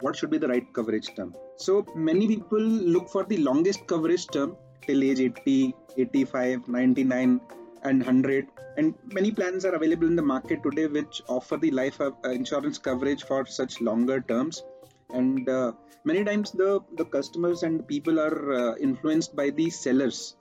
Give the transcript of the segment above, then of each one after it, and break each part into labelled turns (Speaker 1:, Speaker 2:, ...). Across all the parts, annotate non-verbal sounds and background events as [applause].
Speaker 1: what should be the right coverage term. So many people look for the longest coverage term till age 80, 85, 99 and 100 and many plans are available in the market today which offer the life uh, insurance coverage for such longer terms. And uh, many times the the customers and people are uh, influenced by the sellers.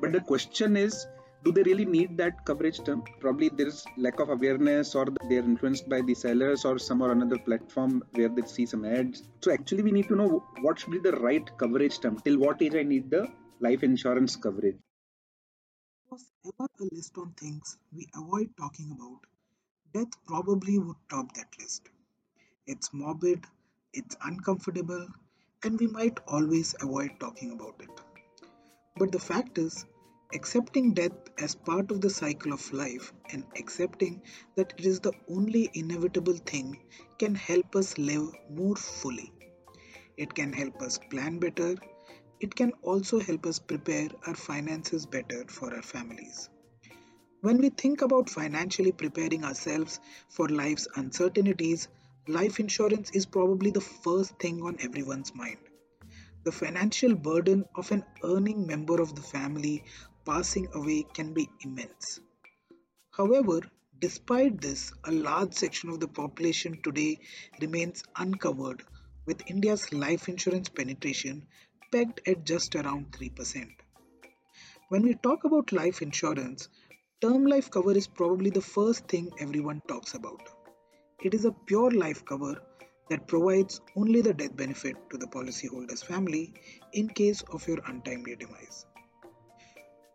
Speaker 1: But the question is do they really need that coverage term probably there is lack of awareness or they are influenced by the sellers or some or another platform where they see some ads so actually we need to know what should be the right coverage term till what age i need the life insurance coverage
Speaker 2: was ever a list on things we avoid talking about, death probably would top that list. It's morbid, it's uncomfortable, and we might always avoid talking about it. But the fact is, accepting death as part of the cycle of life and accepting that it is the only inevitable thing can help us live more fully. It can help us plan better it can also help us prepare our finances better for our families. When we think about financially preparing ourselves for life's uncertainties, life insurance is probably the first thing on everyone's mind. The financial burden of an earning member of the family passing away can be immense. However, despite this, a large section of the population today remains uncovered, with India's life insurance penetration pegged at just around 3%. When we talk about life insurance, term life cover is probably the first thing everyone talks about. It is a pure life cover that provides only the death benefit to the policyholder's family in case of your untimely demise.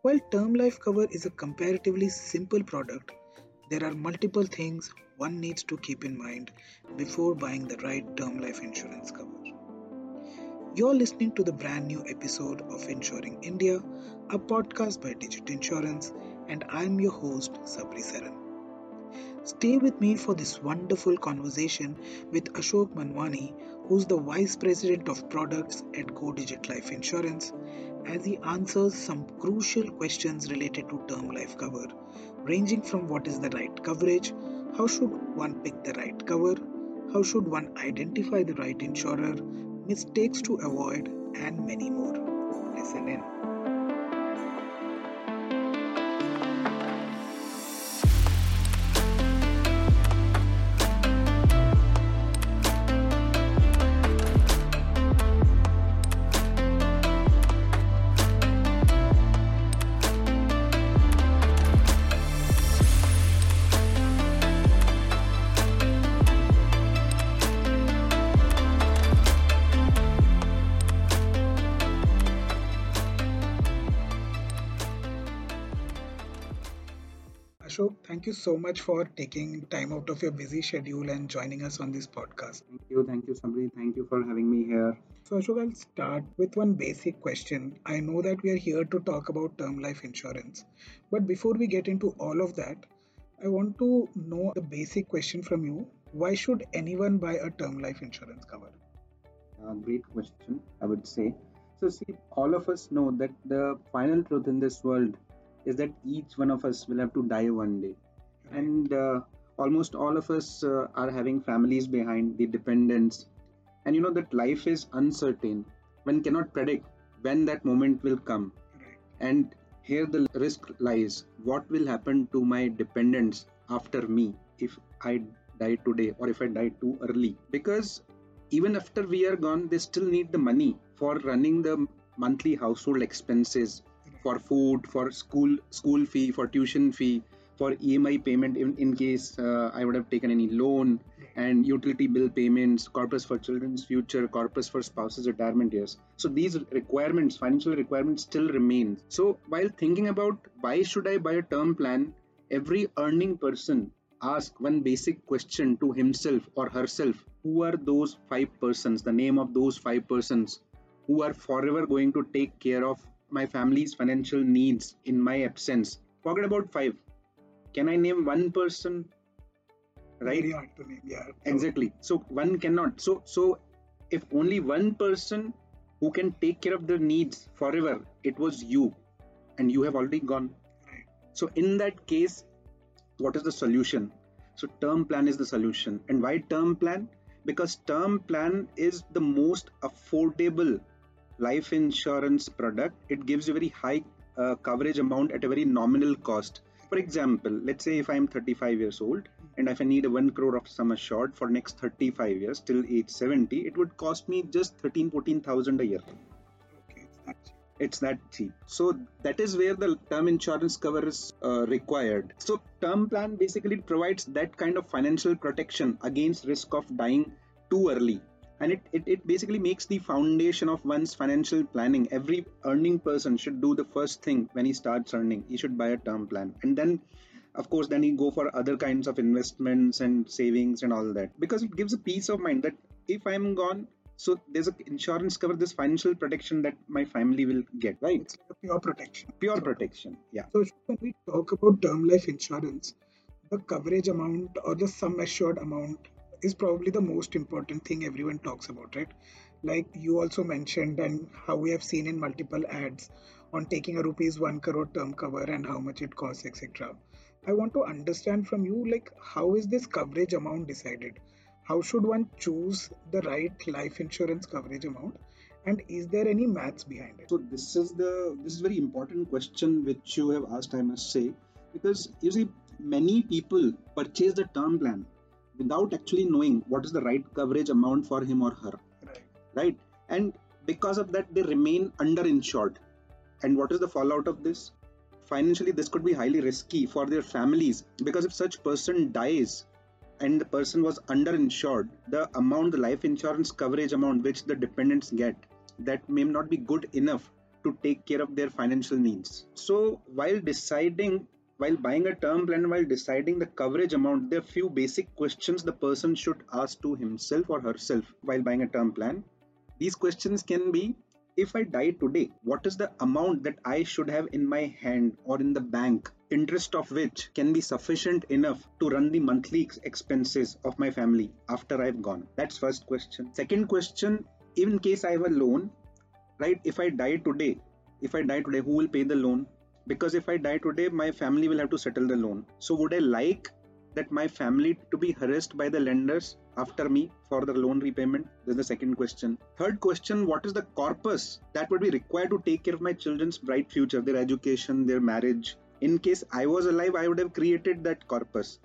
Speaker 2: While term life cover is a comparatively simple product, there are multiple things one needs to keep in mind before buying the right term life insurance cover. You're listening to the brand new episode of Insuring India, a podcast by Digit Insurance, and I'm your host, Sabri Saran. Stay with me for this wonderful conversation with Ashok Manwani, who's the Vice President of Products at Go Digit Life Insurance, as he answers some crucial questions related to term life cover, ranging from what is the right coverage, how should one pick the right cover, how should one identify the right insurer, mistakes to avoid, and many more. Listen in. Ashok, thank you so much for taking time out of your busy schedule and joining us on this podcast.
Speaker 1: Thank you, thank you, Sabri. Thank you for having me here.
Speaker 2: So, Ashok, I'll start with one basic question. I know that we are here to talk about term life insurance, but before we get into all of that, I want to know the basic question from you. Why should anyone buy a term life insurance cover?
Speaker 1: Uh, great question, I would say. So, see, all of us know that the final truth in this world is that each one of us will have to die one day. And uh, almost all of us uh, are having families behind the dependents. And you know that life is uncertain. One cannot predict when that moment will come. And here the risk lies. What will happen to my dependents after me if i die today or if i die too early? Because even after we are gone they still need the money for running the monthly household expenses for food, for school school fee, for tuition fee, for EMI payment in, in case uh, I would have taken any loan, and utility bill payments, corpus for children's future, corpus for spouses' retirement years. So these requirements, financial requirements, still remain. So while thinking about why should I buy a term plan, every earning person ask one basic question to himself or herself who are those five persons the name of those five persons who are forever going to take care of my family's financial needs in my absence. Forget about five. Can I name one person?
Speaker 2: Right? Very hard to name, yeah.
Speaker 1: Exactly. So one cannot. So so if only one person who can take care of their needs forever, it was you, and you have already gone.
Speaker 2: Right.
Speaker 1: So in that case, what is the solution? So term plan is the solution. And why term plan? because term plan is the most affordable life insurance product. It gives you very high uh, coverage amount at a very nominal cost. For example, let's say if I'm 35 years old and if I need a 1 crore of sum assured for next 35 years till age 70, it would cost me just 13 14,000 a year.
Speaker 2: Okay, it's that cheap.
Speaker 1: It's that cheap. So that is where the term insurance cover is uh, required. So term plan basically provides that kind of financial protection against risk of dying too early and it, it, it basically makes the foundation of one's financial planning. Every earning person should do the first thing when he starts earning. He should buy a term plan. And then of course then he go for other kinds of investments and savings and all that. Because it gives a peace of mind that if i'm gone so there's a insurance cover this financial protection that my family will get right?
Speaker 2: It's like pure protection.
Speaker 1: pure protection yeah.
Speaker 2: So when we talk about term life insurance, the coverage amount or the sum assured amount is probably the most important thing everyone talks about, right? Like you also mentioned, and how we have seen in multiple ads on taking a rupees one crore term cover and how much it costs, etc. I want to understand from you, like, how is this coverage amount decided? How should one choose the right life insurance coverage amount? And is there any maths behind it?
Speaker 1: so this is the this is very important question which you have asked i must say because you see many people purchase the term plan without actually knowing what is the right coverage amount for him or her.
Speaker 2: Right.
Speaker 1: right? And because of that they remain underinsured. And what is the fallout of this? Financially this could be highly risky for their families because if such person dies and the person was underinsured the amount the life insurance coverage amount which the dependents get that may not be good enough to take care of their financial needs. So while deciding while buying a term plan while deciding the coverage amount there are few basic questions the person should ask to himself or herself while buying a term plan these questions can be if I die today, what is the amount that I should have in my hand or in the bank, interest of which can be sufficient enough to run the monthly expenses of my family after I've gone? That's first question. Second question, in case I have a loan, right? If I die today, if I die today, who will pay the loan? Because if I die today, my family will have to settle the loan. So would I like that my family to be harassed by the lenders after me for the loan repayment? This is the second question. Third question What is the corpus that would be required to take care of my children's bright future, their education, their marriage? In case I was alive, I would have created that corpus.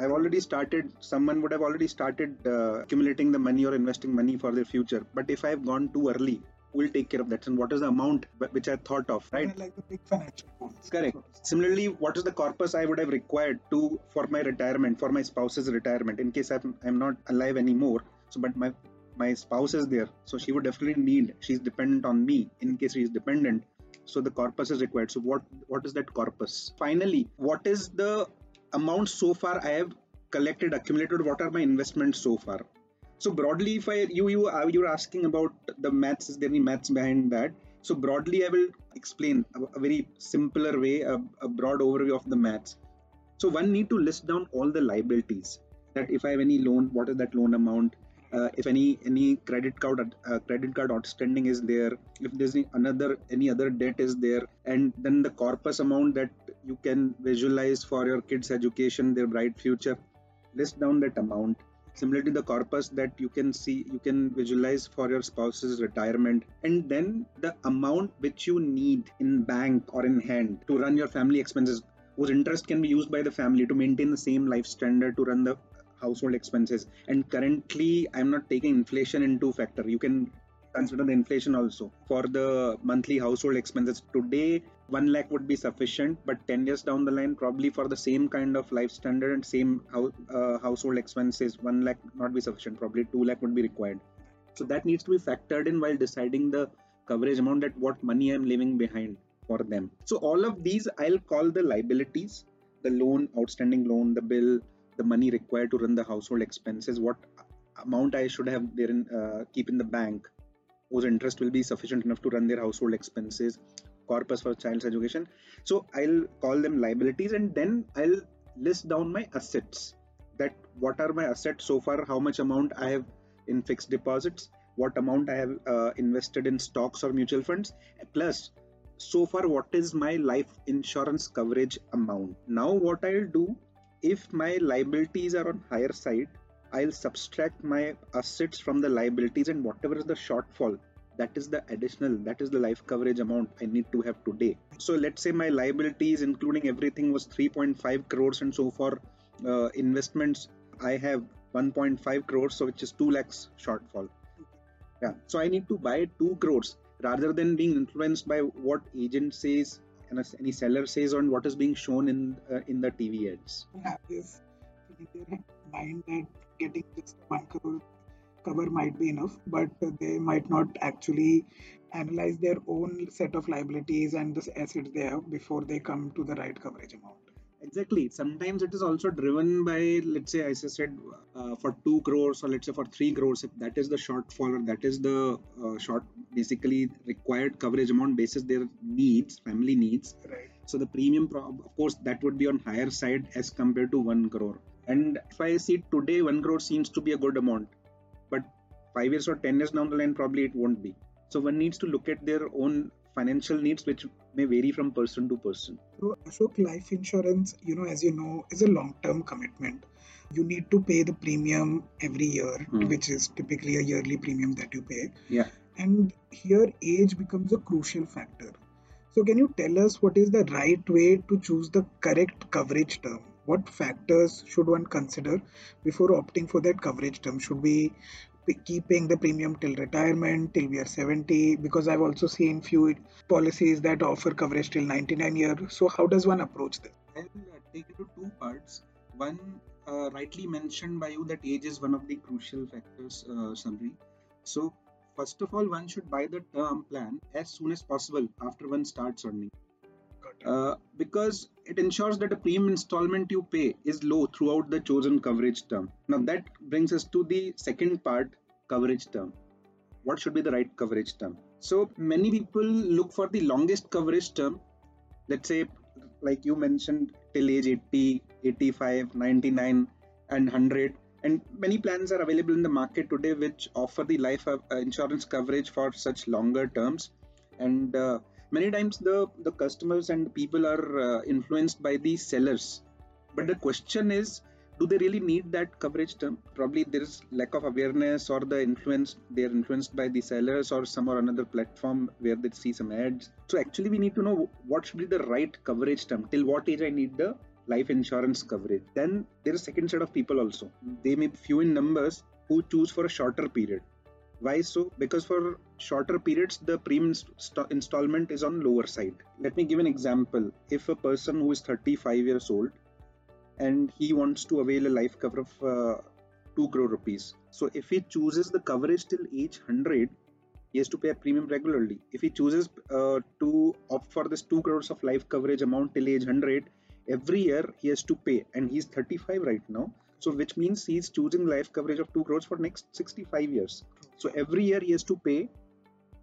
Speaker 1: I've already started, someone would have already started uh, accumulating the money or investing money for their future. But if I've gone too early, will take care of that? And what is the amount which I thought of, right?
Speaker 2: Like the big financial goals.
Speaker 1: Correct. Similarly, what is the corpus I would have required to for my retirement, for my spouse's retirement, in case I'm, I'm not alive anymore. So, but my my spouse is there, so she would definitely need. She's dependent on me. In case she is dependent, so the corpus is required. So, what what is that corpus? Finally, what is the amount so far I have collected, accumulated? What are my investments so far? So broadly, if I you you are you're asking about the maths, is there any maths behind that? So broadly, I will explain a, a very simpler way, a, a broad overview of the maths. So one need to list down all the liabilities. That if I have any loan, what is that loan amount? Uh, if any any credit card uh, credit card outstanding is there, if there's any, another any other debt is there, and then the corpus amount that you can visualize for your kids' education, their bright future, list down that amount similarly the corpus that you can see you can visualize for your spouse's retirement and then the amount which you need in bank or in hand to run your family expenses whose interest can be used by the family to maintain the same life standard to run the household expenses. And currently i'm not taking inflation into factor. You can consider the inflation also for the monthly household expenses. Today 1 lakh would be sufficient but 10 years down the line probably for the same kind of life standard and same uh, household expenses 1 lakh not be sufficient probably 2 lakh would be required. So that needs to be factored in while deciding the coverage amount that what money i'm leaving behind for them. So all of these i'll call the liabilities the loan outstanding loan the bill the money required to run the household expenses what amount i should have there in uh, keep in the bank whose interest will be sufficient enough to run their household expenses corpus for child's education. So i'll call them liabilities and then i'll list down my assets. That what are my assets so far? How much amount i have in fixed deposits? What amount i have uh, invested in stocks or mutual funds? Plus so far what is my life insurance coverage amount? Now what i'll do if my liabilities are on higher side I'll subtract my assets from the liabilities and whatever is the shortfall, that is the additional, that is the life coverage amount I need to have today. So let's say my liabilities, including everything, was 3.5 crores, and so for uh, investments, I have 1.5 crores, so which is 2 lakhs shortfall. Yeah, so I need to buy 2 crores rather than being influenced by what agent says and any seller says on what is being shown in uh, in the TV ads.
Speaker 2: In their mind that getting just crore cover might be enough, but they might not actually analyze their own set of liabilities and the assets they have before they come to the right coverage amount.
Speaker 1: Exactly. Sometimes it is also driven by, let's say, as I said, uh, for two crores or let's say for three crores, if that is the shortfall or that is the uh, short, basically required coverage amount basis their needs, family needs.
Speaker 2: Right.
Speaker 1: So the premium, of course, that would be on higher side as compared to one crore. And if I see today, one crore seems to be a good amount, five years or ten years down the line, probably it won't be. So one needs to look at their own financial needs, which may vary from person to person.
Speaker 2: So Ashok, life insurance, you know, as you know, is a long-term commitment. You need to pay the premium every year, mm. which is typically a yearly premium that you pay.
Speaker 1: Yeah.
Speaker 2: And here, age becomes a crucial factor. So, can you tell us what is the right way to choose the correct coverage term? what factors should one consider before opting for that coverage term should we keeping the premium till retirement till we are 70 because i've also seen few policies that offer coverage till 99 years so how does one approach this?
Speaker 1: I'll uh, take it to two parts. One uh, rightly mentioned by you that age is one of the crucial factors uh, summary so first of all one should buy the term plan as soon as possible after one starts earning uh, because it ensures that the premium installment you pay is low throughout the chosen coverage term. Now, that brings us to the second part coverage term. What should be the right coverage term? So, many people look for the longest coverage term, let's say, like you mentioned, till age 80, 85, 99, and 100. And many plans are available in the market today which offer the life uh, insurance coverage for such longer terms. And uh, many times the the customers and people are uh, influenced by the sellers. But the question is do they really need that coverage term? Probably there is lack of awareness or the influence they are influenced by the sellers or some or another platform where they see some ads. So actually we need to know what should be the right coverage term. Till what age i need the life insurance coverage? Then there is second set of people also. They may be few in numbers who choose for a shorter period why so? Because for shorter periods, the premium st- installment is on lower side. Let me give an example. If a person who is 35 years old and he wants to avail a life cover of uh, 2 crore rupees. So if he chooses the coverage till age 100, he has to pay a premium regularly. If he chooses uh, to opt for this 2 crores of life coverage amount till age 100, every year he has to pay and he's 35 right now so which means he is choosing life coverage of 2 crores for next 65 years. So every year he has to pay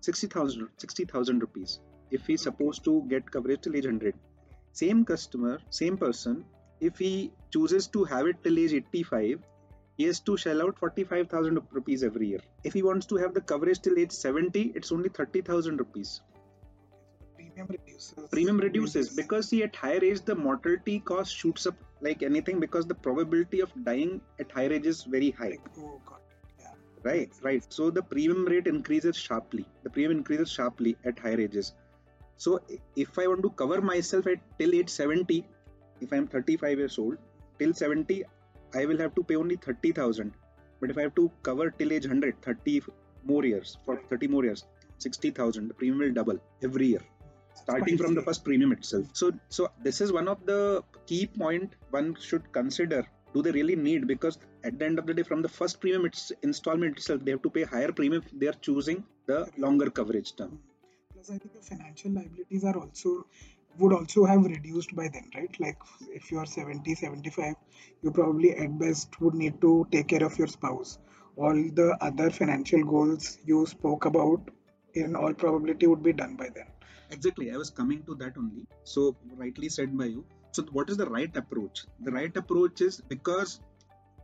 Speaker 1: 60000 60000 rupees if he's supposed to get coverage till age 100 same customer same person if he chooses to have it till age 85 he has to shell out 45000 rupees every year. If he wants to have the coverage till age 70 it's only 30000 rupees.
Speaker 2: Premium reduces.
Speaker 1: Premium reduces because see at higher age the mortality cost shoots up like anything because the probability of dying at higher age is very high.
Speaker 2: Oh god
Speaker 1: right right. So the premium rate increases sharply. The premium increases sharply at higher ages. So if i want to cover myself at till age 70 if i'm 35 years old till 70 i will have to pay only 30000 but if i have to cover till age 100 30 more years for 30 more years 60000 the premium will double every year starting from the first premium itself. So so this is one of the key point one should consider. Do they really need? Because at the end of the day from the first premium it's installment itself they have to pay higher premium they are choosing the longer coverage term.
Speaker 2: Plus i think the financial liabilities are also would also have reduced by then right? Like if you are 70 75 you probably at best would need to take care of your spouse. All the other financial goals you spoke about in all probability would be done by then
Speaker 1: exactly i was coming to that only so rightly said by you so, what is the right approach? The right approach is because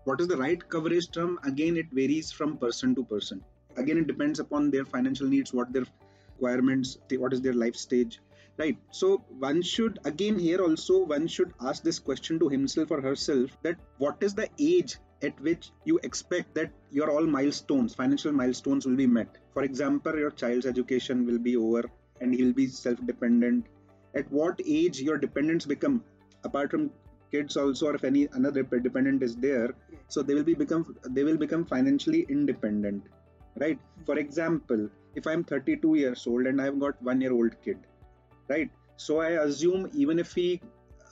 Speaker 1: what is the right coverage term? Again, it varies from person to person. Again, it depends upon their financial needs, what their requirements, what is their life stage, right? So, one should, again, here also, one should ask this question to himself or herself that what is the age at which you expect that your all milestones, financial milestones will be met. For example, your child's education will be over and he'll be self-dependent. At what age your dependents become, apart from kids also, or if any another dependent is there, so they will be become they will become financially independent, right? For example, if I'm 32 years old and I've got one year old kid, right? So I assume even if he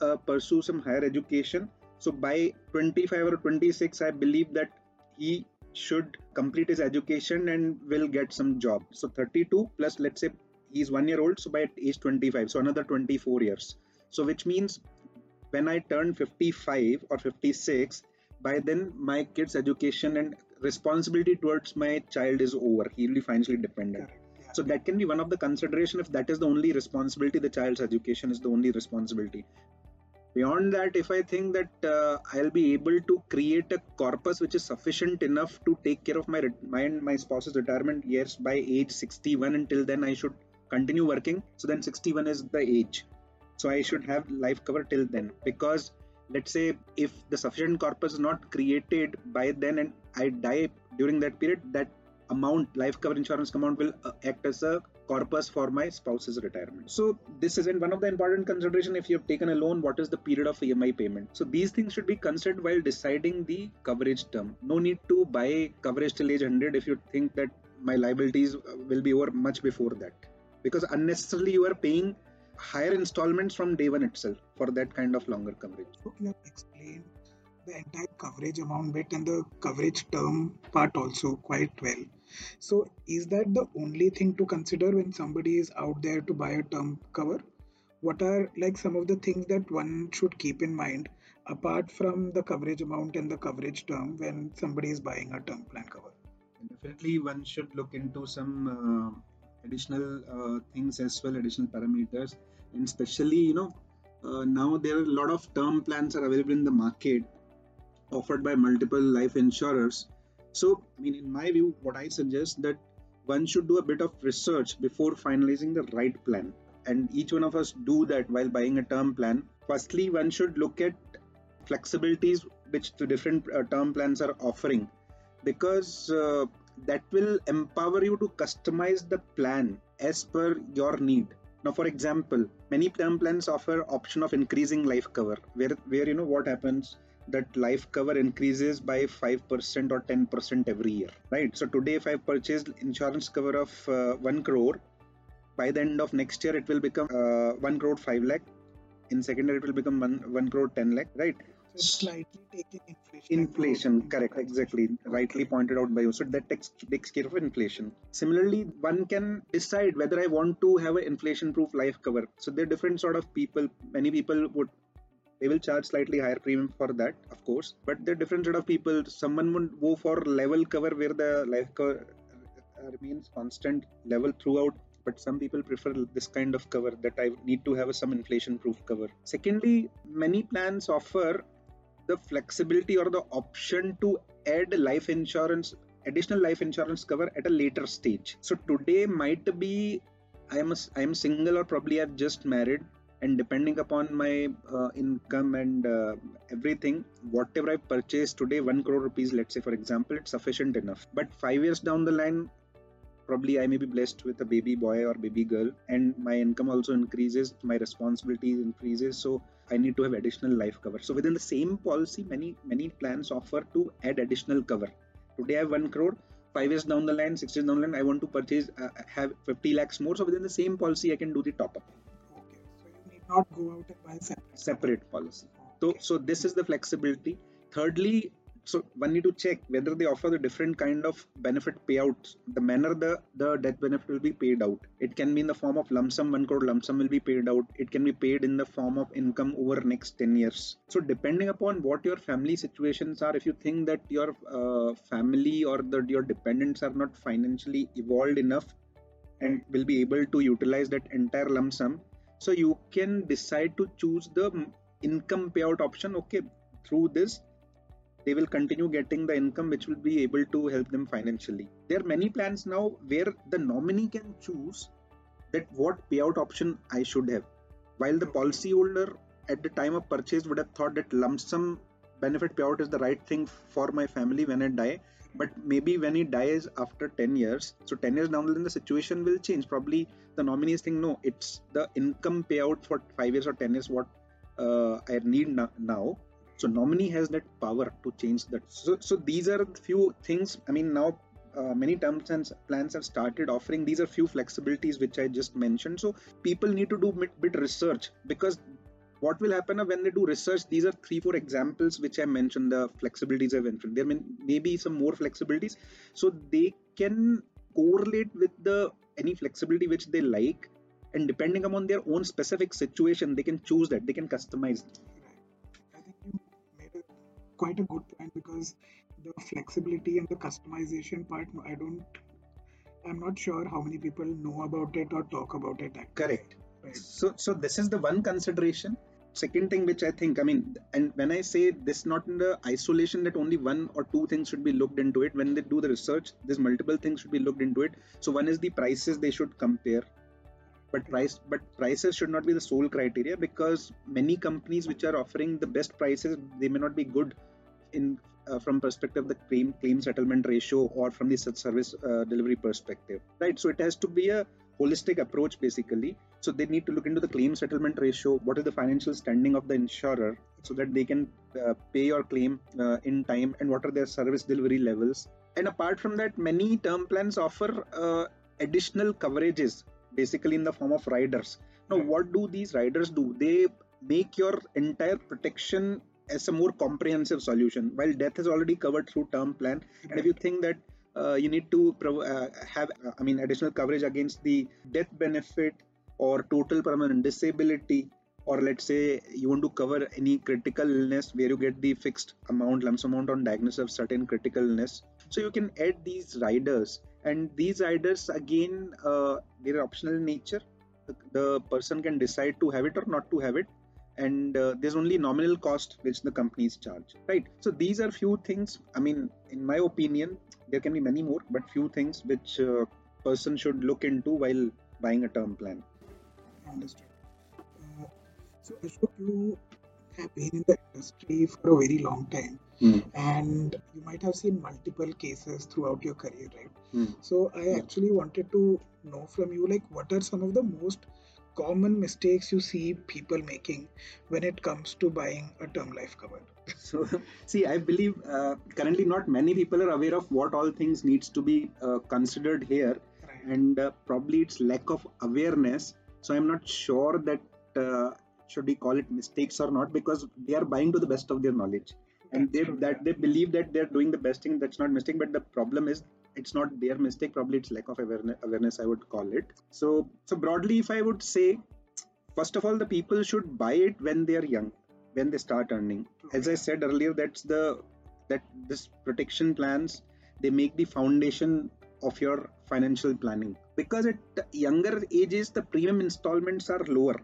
Speaker 1: uh, pursue some higher education, so by 25 or 26, I believe that he should complete his education and will get some job. So 32 plus, let's say he's one year old, so by age 25, so another 24 years. So which means when I turn 55 or 56, by then my kid's education and responsibility towards my child is over. He will be financially dependent.
Speaker 2: Yeah.
Speaker 1: So that can be one of the consideration if that is the only responsibility, the child's education is the only responsibility beyond that if i think that uh, i'll be able to create a corpus which is sufficient enough to take care of my my and my spouse's retirement years by age 61 until then i should continue working so then 61 is the age. So i should have life cover till then. Because let's say if the sufficient corpus is not created by then and i die during that period that amount life cover insurance amount will uh, act as a corpus for my spouse's retirement. So this isn't one of the important consideration. If you have taken a loan what is the period of emi payment? So these things should be considered while deciding the coverage term. No need to buy coverage till age 100 if you think that my liabilities will be over much before that because unnecessarily you are paying higher installments from day one itself for that kind of longer coverage
Speaker 2: So you have explained the entire coverage amount bit and the coverage term part also quite well. So is that the only thing to consider when somebody is out there to buy a term cover? What are like some of the things that one should keep in mind apart from the coverage amount and the coverage term when somebody is buying a term plan cover?
Speaker 1: definitely one should look into some uh, additional uh, things as well additional parameters. And especially you know uh, now there are a lot of term plans are available in the market offered by multiple life insurers. So I mean, in my view what i suggest that one should do a bit of research before finalizing the right plan. And each one of us do that while buying a term plan. Firstly one should look at flexibilities which the different uh, term plans are offering. Because uh, that will empower you to customize the plan as per your need. Now for example many term plans offer option of increasing life cover where where you know what happens? That life cover increases by 5% or 10% every year right? So today if i purchased insurance cover of uh, 1 crore by the end of next year it will become uh, 1 crore 5 lakh. In second year it will become 1, 1 crore 10 lakh right
Speaker 2: slightly taking inflation.
Speaker 1: inflation correct exactly. Rightly pointed out by you. So that takes, takes care of inflation. Similarly one can decide whether i want to have an inflation proof life cover. So there are different sort of people many people would they will charge slightly higher premium for that of course. But there are different sort of people. Someone would go for level cover where the life cover uh, remains constant level throughout. But some people prefer this kind of cover that i need to have some inflation proof cover. Secondly many plans offer the flexibility or the option to add life insurance additional life insurance cover at a later stage. So today might be i am a, i am single or probably i've just married and depending upon my uh, income and uh, everything whatever i purchase today 1 crore rupees let's say for example it's sufficient enough. But 5 years down the line probably i may be blessed with a baby boy or baby girl and my income also increases my responsibilities increases. So i need to have additional life cover. So within the same policy many many plans offer to add additional cover. Today i have 1 crore 5 years down the line 6 years down the line i want to purchase uh, have 50 lakhs more. So within the same policy i can do the top up.
Speaker 2: Okay. So you need not go out and buy separate.
Speaker 1: separate policy. So so this is the flexibility. Thirdly so one need to check whether they offer the different kind of benefit payouts. The manner the the death benefit will be paid out. It can be in the form of lump sum one crore lump sum will be paid out. It can be paid in the form of income over next 10 years. So depending upon what your family situations are if you think that your uh, family or the your dependents are not financially evolved enough and will be able to utilize that entire lump sum so you can decide to choose the income payout option okay through this they will continue getting the income which will be able to help them financially there are many plans now where the nominee can choose that what payout option i should have while the policyholder at the time of purchase would have thought that lump sum benefit payout is the right thing for my family when I die. But maybe when he dies after 10 years, so 10 years down the line, the situation will change. Probably the nominees think, no, it's the income payout for 5 years or 10 years what uh, I need now. So nominee has that power to change that. So, so these are few things. I mean, now uh, many terms and plans have started offering. These are few flexibilities which i just mentioned. So people need to do bit, bit research because what will happen when they do research these are three four examples which i mentioned the flexibilities i've mentioned. There may, may be some more flexibilities. So they can correlate with the any flexibility which they like. And depending upon their own specific situation they can choose that. They can customize
Speaker 2: quite a good point because the flexibility and the customization part i don't i'm not sure how many people know about it or talk about it
Speaker 1: actually. correct right. so so this is the one consideration second thing which i think i mean and when i say this not in the isolation that only one or two things should be looked into it when they do the research there's multiple things should be looked into it so one is the prices they should compare but price but prices should not be the sole criteria because many companies which are offering the best prices they may not be good in uh, from perspective of the claim claim settlement ratio or from the service uh, delivery perspective right? So it has to be a holistic approach basically. So they need to look into the claim settlement ratio what is the financial standing of the insurer so that they can uh, pay your claim uh, in time and what are their service delivery levels. And apart from that many term plans offer uh, additional coverages basically in the form of riders. Now what do these riders do? They make your entire protection as a more comprehensive solution. While death is already covered through term plan and if you think that uh, you need to uh, have uh, i mean additional coverage against the death benefit or total permanent disability or let's say you want to cover any critical illness where you get the fixed amount lump sum amount on diagnosis of certain critical illness. So you can add these riders and these riders again uh, they're optional in nature the, person can decide to have it or not to have it. And uh, there's only nominal cost which the companies charge right? So these are few things i mean in my opinion there can be many more but few things which uh, person should look into while buying a term plan.
Speaker 2: Understood. Uh, so ashok you have been in the industry for a very long time mm. and you might have seen multiple cases throughout your career right mm. so i yeah. actually wanted to know from you like what are some of the most common mistakes you see people making when it comes to buying a term life cover? [laughs]
Speaker 1: So, see, I believe uh, currently not many people are aware of what all things needs to be uh, considered here, right. and uh, probably it's lack of awareness. So, I'm not sure that uh, should we call it mistakes or not because they are buying to the best of their knowledge, and they that they believe that they're doing the best thing. That's not mistake, but the problem is it's not their mistake probably it's lack of awareness, awareness i would call it. So so broadly if i would say first of all the people should buy it when they are young when they start earning. As i said earlier that's the that this protection plans they make the foundation of your financial planning. Because at younger ages the premium installments are lower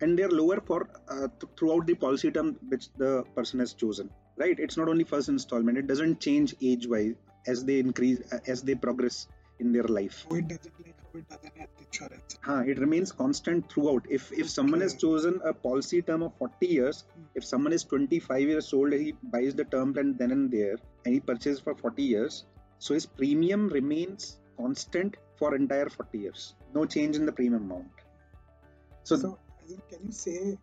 Speaker 1: and they're lower for uh, th- throughout the policy term which the person has chosen right? It's not only first installment. It doesn't change age wise as they increase as they progress in their life.
Speaker 2: Oh, it doesn't like how it doesn't have insurance.
Speaker 1: Huh, it remains constant throughout. If if someone has chosen a policy term of 40 years hmm. if someone is 25 years old he buys the term plan then and there and he purchases for 40 years so his premium remains constant for entire 40 years. No change in the premium amount.
Speaker 2: So, so can you say in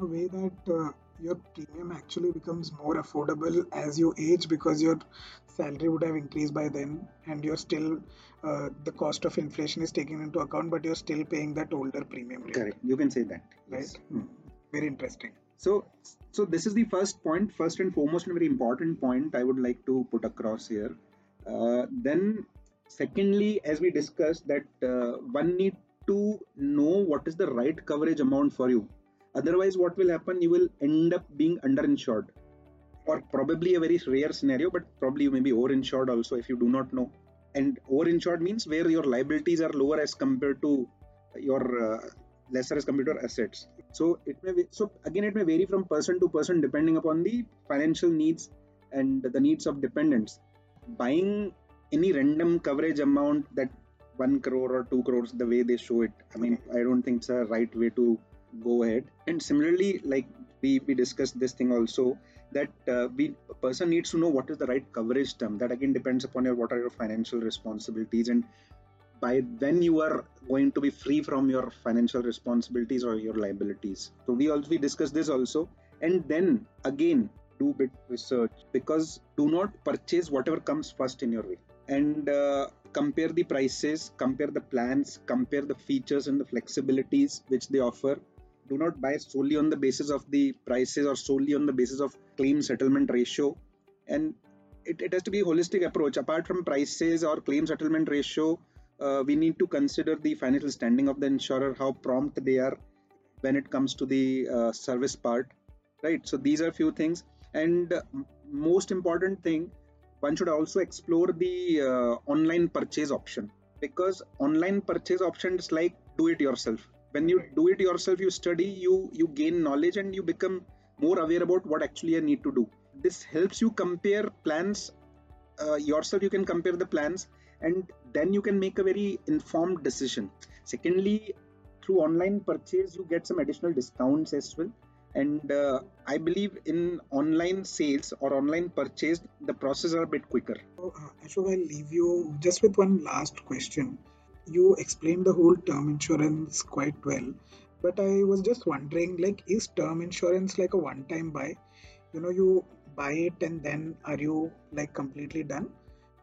Speaker 2: a way that uh, your premium actually becomes more affordable as you age because your salary would have increased by then and you're still uh, the cost of inflation is taken into account but you're still paying that older premium
Speaker 1: rate. correct you can say that
Speaker 2: right yes. mm. very interesting
Speaker 1: so so this is the first point first and foremost and very important point i would like to put across here uh, then secondly as we discussed that uh, one need to know what is the right coverage amount for you Otherwise, what will happen? You will end up being underinsured, or probably a very rare scenario, but probably you may be overinsured also if you do not know. And overinsured means where your liabilities are lower as compared to your uh, lesser as compared to your assets. So it may be, so again it may vary from person to person depending upon the financial needs and the needs of dependents. Buying any random coverage amount that one crore or two crores the way they show it, I mean I don't think it's a right way to go ahead. And similarly like we we discussed this thing also that uh, we a person needs to know what is the right coverage term that again depends upon your what are your financial responsibilities and by when you are going to be free from your financial responsibilities or your liabilities. So we also we discussed this also. And then again do bit research because do not purchase whatever comes first in your way and uh, compare the prices compare the plans compare the features and the flexibilities which they offer. Do not buy solely on the basis of the prices or solely on the basis of claim settlement ratio. And it, it has to be a holistic approach. Apart from prices or claim settlement ratio uh, we need to consider the financial standing of the insurer how prompt they are when it comes to the uh, service part right? So these are few things. And uh, most important thing one should also explore the uh, online purchase option. Because online purchase option is like do it yourself. When you do it yourself you study you you gain knowledge and you become more aware about what actually you need to do. This helps you compare plans uh, yourself you can compare the plans and then you can make a very informed decision. Secondly through online purchase you get some additional discounts as well and uh, i believe in online sales or online purchase the process are a bit quicker.
Speaker 2: So, uh, ashok i'll leave you just with one last question. You explained the whole term insurance quite well but i was just wondering like is term insurance like a one time buy? You know you buy it and then are you like completely done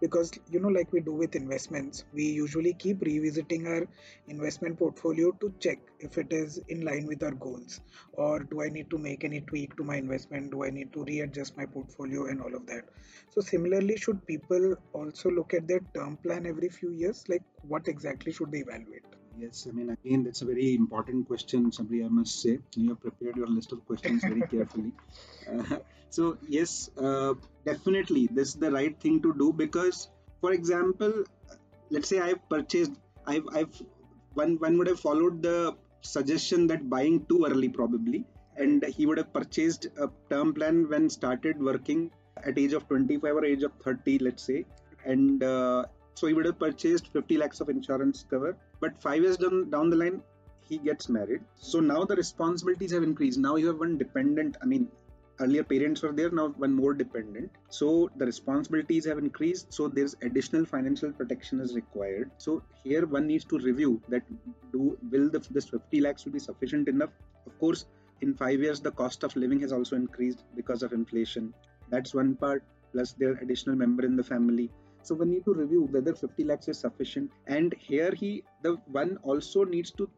Speaker 2: because you know like we do with investments we usually keep revisiting our investment portfolio to check if it is in line with our goals or do i need to make any tweak to my investment? Do i need to readjust my portfolio and all of that? So similarly should people also look at their term plan every few years? Like what exactly should they evaluate
Speaker 1: Yes, I mean, again, that's a very important question, Somebody, I must say. You have prepared your list of questions very carefully. Uh, so, yes, uh, definitely, this is the right thing to do because, for example, let's say I've purchased, I've, I've, one, one would have followed the suggestion that buying too early probably, and he would have purchased a term plan when started working at age of 25 or age of 30, let's say, and uh, so he would have purchased 50 lakhs of insurance cover but five years down, down the line he gets married. So now the responsibilities have increased. Now you have one dependent i mean earlier parents were there now one more dependent. So the responsibilities have increased so there's additional financial protection is required. So here one needs to review that do will the, this 50 lakhs will be sufficient enough? Of course in five years the cost of living has also increased because of inflation. That's one part plus there are additional member in the family so we need to review whether 50 lakhs is sufficient. And here he, the one also needs to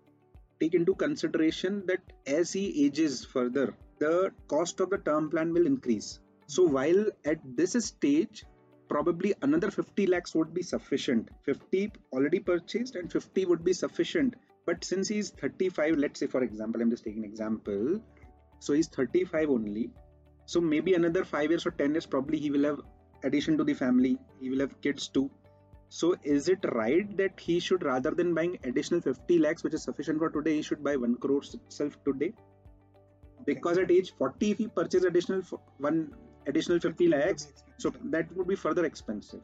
Speaker 1: take into consideration that as he ages further, the cost of the term plan will increase. So while at this stage, probably another 50 lakhs would be sufficient. 50 already purchased and 50 would be sufficient. But since he's 35, let's say for example, I'm just taking an example. So he's 35 only. So maybe another 5 years or 10 years, probably he will have addition to the family he will have kids too. So is it right that he should rather than buying additional 50 lakhs which is sufficient for today he should buy 1 crore itself today? Because at age 40 if he purchase additional one additional 50 lakhs so that would be further expensive.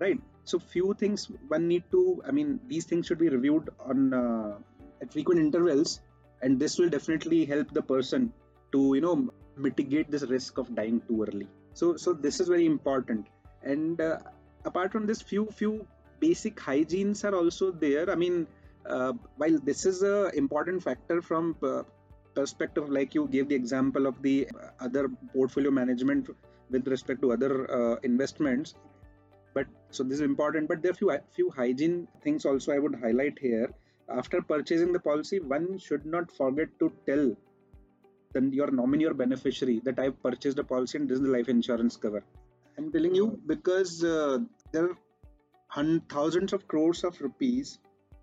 Speaker 1: Right? So few things one need to i mean these things should be reviewed on uh, at frequent intervals and this will definitely help the person to you know mitigate this risk of dying too early so so this is very important. And uh, apart from this few few basic hygienes are also there. I mean uh, while this is a important factor from uh, perspective like you gave the example of the other portfolio management with respect to other uh, investments. But so this is important but there are few few hygiene things also i would highlight here. After purchasing the policy one should not forget to tell then your nominee or beneficiary that I've purchased a policy and this is the life insurance cover. I'm telling you because uh, there are thousands of crores of rupees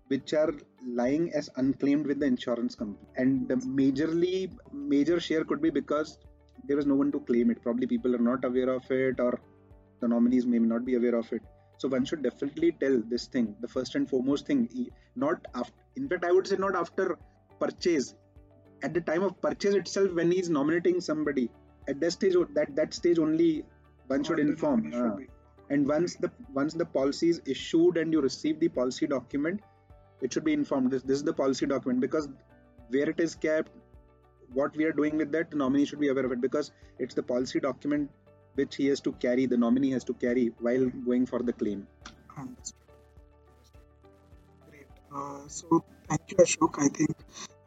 Speaker 1: which are lying as unclaimed with the insurance company, and the majorly major share could be because there is no one to claim it. Probably people are not aware of it, or the nominees may not be aware of it. So one should definitely tell this thing. The first and foremost thing, not after. In fact, I would say not after purchase at the time of purchase itself when he's nominating somebody at that stage that that stage only one should inform uh, and once the once the policy is issued and you receive the policy document it should be informed this, this is the policy document because where it is kept what we are doing with that, the nominee should be aware of it because it's the policy document which he has to carry, the nominee has to carry while going for the claim.
Speaker 2: Great. Uh, so thank you, Ashok. I think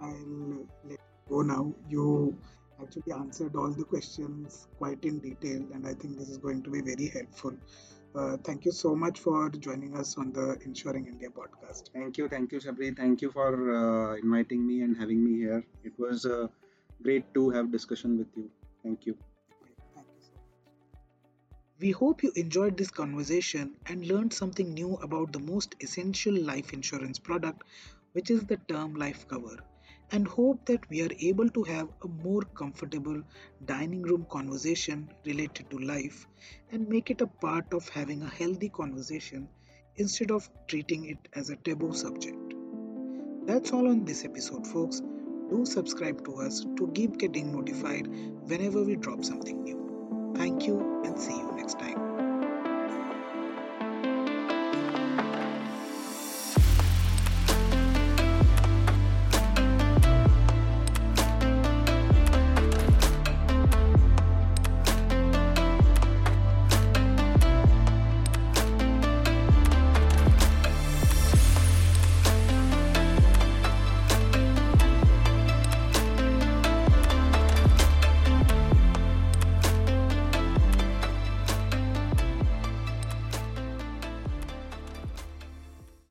Speaker 2: I'll let go now. You actually answered all the questions quite in detail, and I think this is going to be very helpful. Uh, thank you so much for joining us on the Insuring India podcast.
Speaker 1: Thank you, thank you, Sabri. Thank you for uh, inviting me and having me here. It was uh, great to have discussion with you. Thank you.
Speaker 2: Thank you so much. We hope you enjoyed this conversation and learned something new about the most essential life insurance product, which is the term life cover and hope that we are able to have a more comfortable dining room conversation related to life and make it a part of having a healthy conversation instead of treating it as a taboo subject. That's all on this episode, folks. Do subscribe to us to keep getting notified whenever we drop something new. Thank you and see you next time.